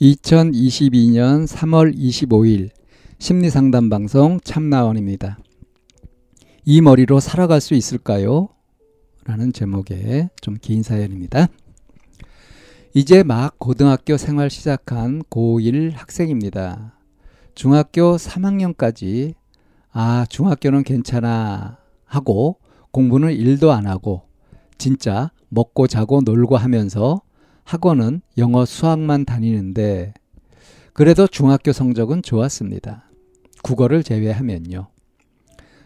2022년 3월 25일 심리상담 방송 참나원입니다. 이 머리로 살아갈 수 있을까요? 라는 제목의 좀 긴 사연입니다. 이제 막 고등학교 생활 시작한 고1 학생입니다. 중학교 3학년까지 아, 중학교는 괜찮아 하고 공부는 일도 안 하고 진짜 먹고 자고 놀고 하면서 학원은 영어 수학만 다니는데 그래도 중학교 성적은 좋았습니다. 국어를 제외하면요.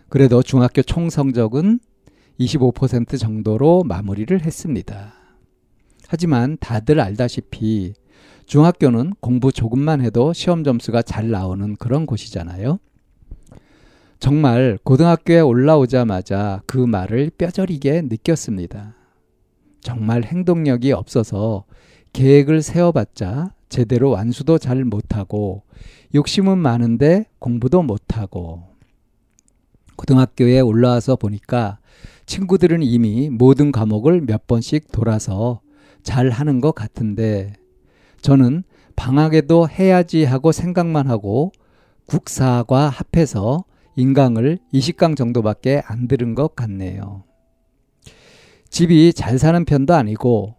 그래도 중학교 총 성적은 25% 정도로 마무리를 했습니다. 하지만 다들 알다시피 중학교는 공부 조금만 해도 시험 점수가 잘 나오는 그런 곳이잖아요. 정말 고등학교에 올라오자마자 그 말을 뼈저리게 느꼈습니다. 정말 행동력이 없어서 계획을 세워봤자 제대로 완수도 잘 못하고 욕심은 많은데 공부도 못하고 고등학교에 올라와서 보니까 친구들은 이미 모든 과목을 몇 번씩 돌아서 잘 하는 것 같은데 저는 방학에도 해야지 하고 생각만 하고 국사과 합해서 인강을 20강 정도밖에 안 들은 것 같네요. 집이 잘 사는 편도 아니고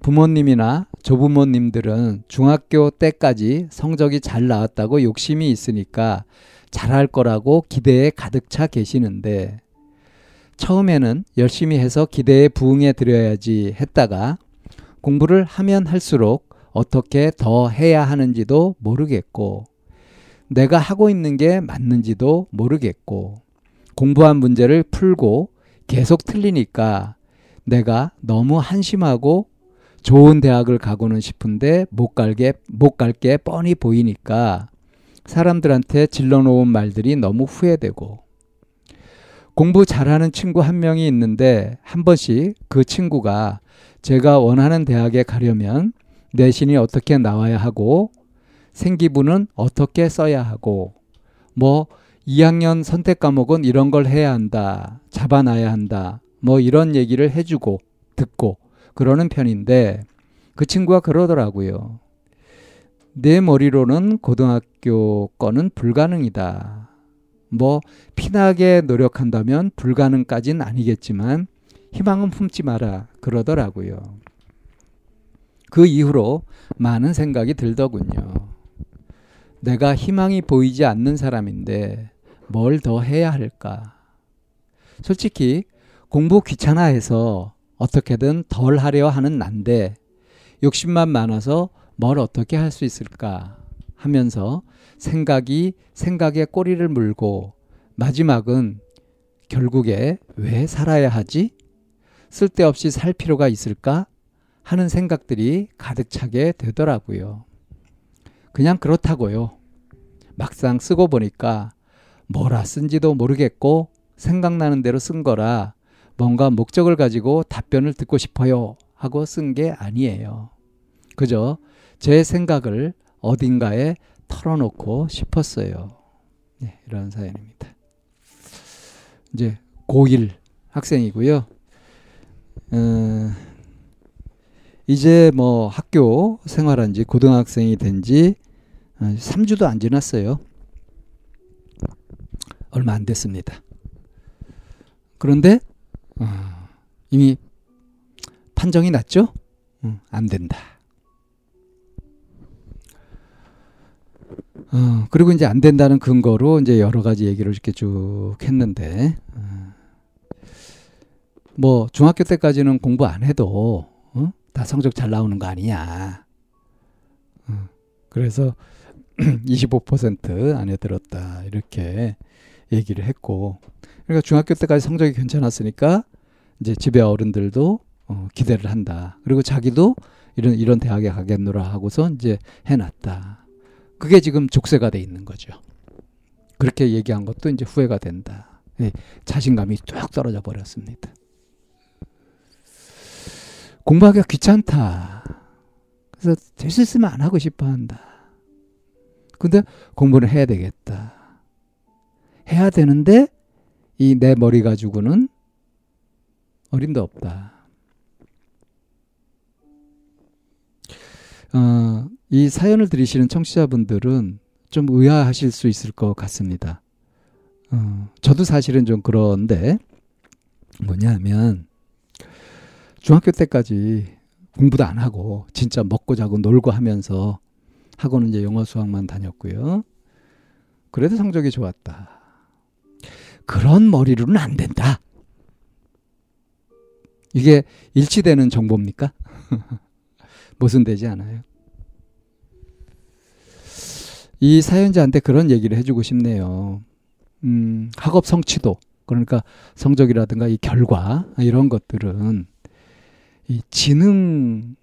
부모님이나 조부모님들은 중학교 때까지 성적이 잘 나왔다고 욕심이 있으니까 잘할 거라고 기대에 가득 차 계시는데 처음에는 열심히 해서 기대에 부응해 드려야지 했다가 공부를 하면 할수록 어떻게 더 해야 하는지도 모르겠고 내가 하고 있는 게 맞는지도 모르겠고 공부한 문제를 풀고 계속 틀리니까 내가 너무 한심하고 좋은 대학을 가고는 싶은데 못 갈게 못 갈 게 뻔히 보이니까 사람들한테 질러놓은 말들이 너무 후회되고 공부 잘하는 친구 한 명이 있는데 한 번씩 그 친구가 제가 원하는 대학에 가려면 내신이 어떻게 나와야 하고 생기부는 어떻게 써야 하고 뭐 2학년 선택 과목은 이런 걸 해야 한다. 잡아놔야 한다. 뭐 이런 얘기를 해주고 듣고 그러는 편인데 그 친구가 그러더라고요. 내 머리로는 고등학교 거는 불가능이다. 뭐 피나게 노력한다면 불가능까진 아니겠지만 희망은 품지 마라 그러더라고요. 그 이후로 많은 생각이 들더군요. 내가 희망이 보이지 않는 사람인데 뭘 더 해야 할까? 솔직히 공부 귀찮아해서 어떻게든 덜 하려 하는 난데 욕심만 많아서 뭘 어떻게 할 수 있을까 하면서 생각이 생각에 꼬리를 물고 마지막은 결국에 왜 살아야 하지? 쓸데없이 살 필요가 있을까? 하는 생각들이 가득 차게 되더라고요. 그냥 그렇다고요. 막상 쓰고 보니까 뭐라 쓴지도 모르겠고 생각나는 대로 쓴 거라 뭔가 목적을 가지고 답변을 듣고 싶어요 하고 쓴 게 아니에요. 그저 제 생각을 어딘가에 털어놓고 싶었어요. 네, 이런 사연입니다. 이제 고1 학생이고요. 어, 이제 뭐 학교 생활한 지 고등학생이 된 지 3주도 어, 안 지났어요. 얼마 안 됐습니다. 그런데 어, 이미 판정이 났죠? 음, 안 된다. 어, 그리고 이제 안 된다는 근거로 이제 여러 가지 얘기를 이렇게 쭉 했는데, 어, 뭐, 중학교 때까지는 공부 안 해도, 어? 다 성적 잘 나오는 거 아니냐. 어, 그래서 25% 안에 들었다. 이렇게 얘기를 했고, 그러니까 중학교 때까지 성적이 괜찮았으니까 이제 집에 어른들도 어, 기대를 한다. 그리고 자기도 이런 이런 대학에 가겠노라 하고서 이제 해놨다. 그게 지금 족쇄가 돼 있는 거죠. 그렇게 얘기한 것도 이제 후회가 된다. 네, 자신감이 뚝 떨어져 버렸습니다. 공부하기가 귀찮다. 그래서 될 수 있으면 안 하고 싶어 한다. 근데 공부를 해야 되겠다. 해야 되는데 이 내 머리 가지고는 어림도 없다. 어, 이 사연을 들으시는 청취자분들은 좀 의아하실 수 있을 것 같습니다. 어, 저도 사실은 좀 그런데 뭐냐면 중학교 때까지 공부도 안 하고 진짜 먹고 자고 놀고 하면서 학원은 이제 영어 수학만 다녔고요. 그래도 성적이 좋았다. 그런 머리로는 안 된다. 이게 일치되는 정보입니까? 모순되지 않아요. 이 사연자한테 그런 얘기를 해주고 싶네요. 음, 학업 성취도, 그러니까 성적이라든가 이 결과, 이런 것들은 이 지능하고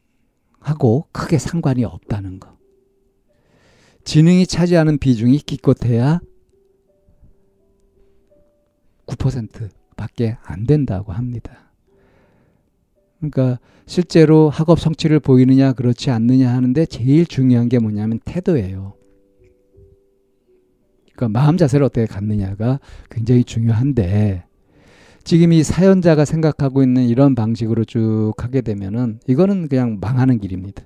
크게 상관이 없다는 거. 지능이 차지하는 비중이 기껏해야 9% 밖에 안 된다고 합니다. 그러니까 실제로 학업 성취를 보이느냐 그렇지 않느냐 하는데 제일 중요한 게 뭐냐면 태도예요. 그러니까 마음 자세를 어떻게 갖느냐가 굉장히 중요한데 지금 이 사연자가 생각하고 있는 이런 방식으로 쭉 하게 되면은 이거는 그냥 망하는 길입니다.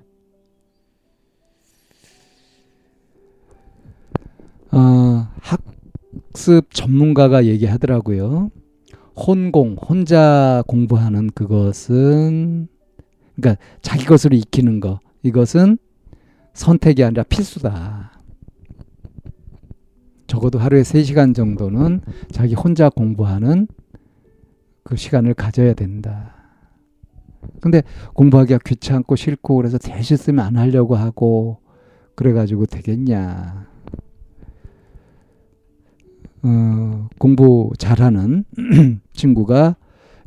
어, 학 습 전문가가 얘기하더라고요. 혼공, 혼자 공부하는 그것은, 그러니까 자기 것으로 익히는 거, 이것은 선택이 아니라 필수다. 적어도 하루에 3시간 정도는 자기 혼자 공부하는 그 시간을 가져야 된다. 근데 공부하기가 귀찮고 싫고 그래서 대신 쓰면 안 하려고 하고 그래가지고 되겠냐. 어, 공부 잘하는 친구가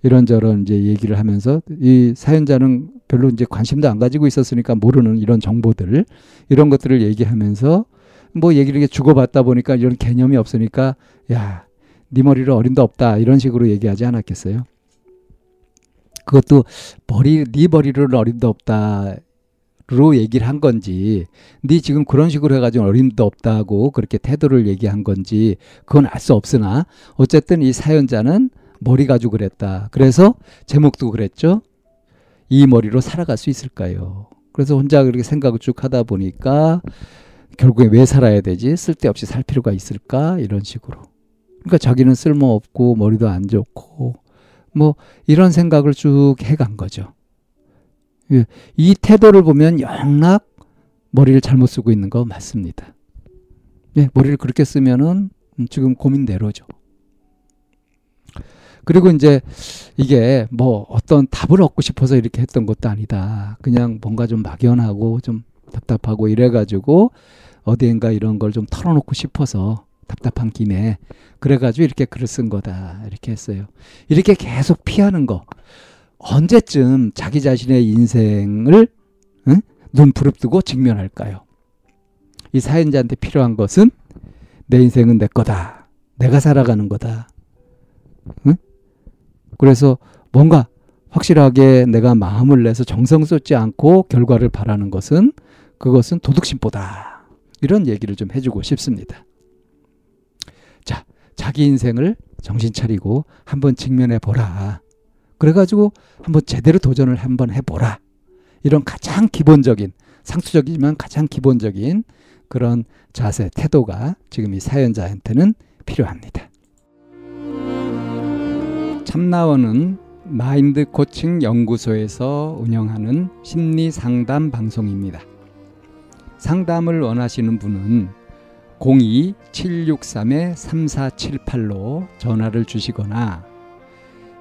이런저런 이제 얘기를 하면서 이 사연자는 별로 이제 관심도 안 가지고 있었으니까 모르는 이런 정보들 이런 것들을 얘기하면서 뭐 얘기를 주고받다 보니까 이런 개념이 없으니까 야, 네 머리를 어림도 없다 이런 식으로 얘기하지 않았겠어요? 그것도 머리 네 머리를 어림도 없다 로 얘기를 한 건지 네 지금 그런 식으로 해가지고 어림도 없다고 그렇게 태도를 얘기한 건지 그건 알 수 없으나 어쨌든 이 사연자는 머리 가지고 그랬다. 그래서 제목도 그랬죠. 이 머리로 살아갈 수 있을까요? 그래서 혼자 그렇게 생각을 쭉 하다 보니까 결국에 왜 살아야 되지? 쓸데없이 살 필요가 있을까? 이런 식으로. 그러니까 자기는 쓸모없고 머리도 안 좋고 뭐 이런 생각을 쭉 해간 거죠. 예, 이 태도를 보면 영락 머리를 잘못 쓰고 있는 거 맞습니다. 네, 머리를 그렇게 쓰면은 지금 고민대로죠. 그리고 이제 이게 뭐 어떤 답을 얻고 싶어서 이렇게 했던 것도 아니다. 그냥 뭔가 좀 막연하고 좀 답답하고 이래가지고 어디엔가 이런 걸 좀 털어놓고 싶어서 답답한 김에 그래가지고 이렇게 글을 쓴 거다. 이렇게 했어요. 이렇게 계속 피하는 거. 언제쯤 자기 자신의 인생을 응? 눈 부릅뜨고 직면할까요? 이 사연자한테 필요한 것은 내 인생은 내 거다. 내가 살아가는 거다. 응? 그래서 뭔가 확실하게 내가 마음을 내서 정성 쏟지 않고 결과를 바라는 것은 그것은 도덕심보다. 이런 얘기를 좀 해주고 싶습니다. 자, 자기 인생을 정신 차리고 한번 직면해 보라. 그래가지고 한번 제대로 도전을 한번 해보라. 이런 가장 기본적인, 상투적이지만 가장 기본적인 그런 자세, 태도가 지금 이 사연자한테는 필요합니다. 참나원은 마인드 코칭 연구소에서 운영하는 심리 상담 방송입니다. 상담을 원하시는 분은 02-763-3478로 전화를 주시거나